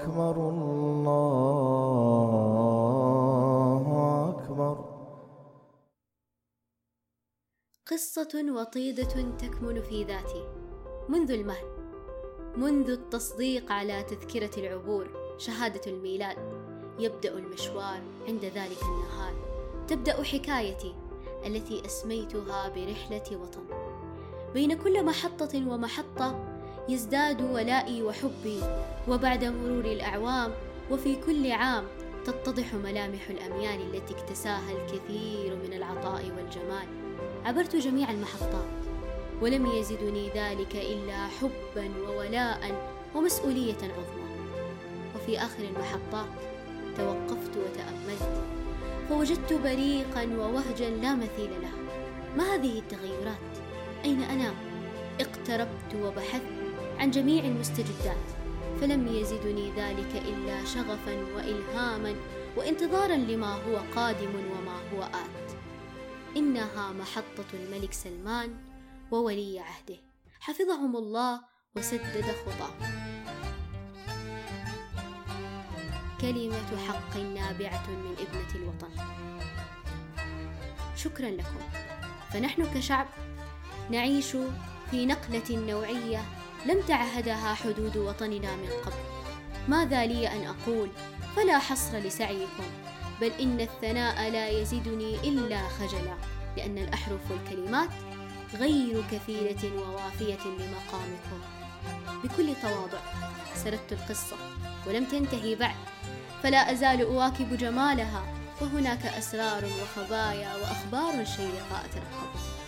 أكبر الله أكبر. قصة وطيدة تكمن في ذاتي. منذ المهد. منذ التصديق على تذكرة العبور شهادة الميلاد. يبدأ المشوار عند ذلك النهار. تبدأ حكايتي التي أسميتها برحلة وطن. بين كل محطة ومحطة يزداد ولائي وحبي وبعد مرور الأعوام وفي كل عام تتضح ملامح الأميال التي اكتساها الكثير من العطاء والجمال. عبرت جميع المحطات ولم يزدني ذلك إلا حبا وولاء ومسؤولية عظمى. وفي آخر المحطات توقفت وتأملت فوجدت بريقا ووهجا لا مثيل له ما هذه التغيرات؟ أين أنا؟ اقتربت وبحثت. عن جميع المستجدات فلم يزدني ذلك إلا شغفا وإلهاما وانتظارا لما هو قادم وما هو آت. إنها محطة الملك سلمان وولي عهده. حفظهم الله وسدد خطاه. كلمة حق نابعة من ابنة الوطن. شكرا لكم. فنحن كشعب نعيش في نقلة نوعية لم تعهدها حدود وطننا من قبل. ماذا لي أن أقول؟ فلا حصر لسعيكم بل إن الثناء لا يزيدني إلا خجلا لأن الأحرف والكلمات غير كفيلة ووافية لمقامكم. بكل تواضع سردت القصة ولم تنتهي بعد فلا أزال أواكب جمالها وهناك أسرار وخبايا وأخبار شيقه اترقبها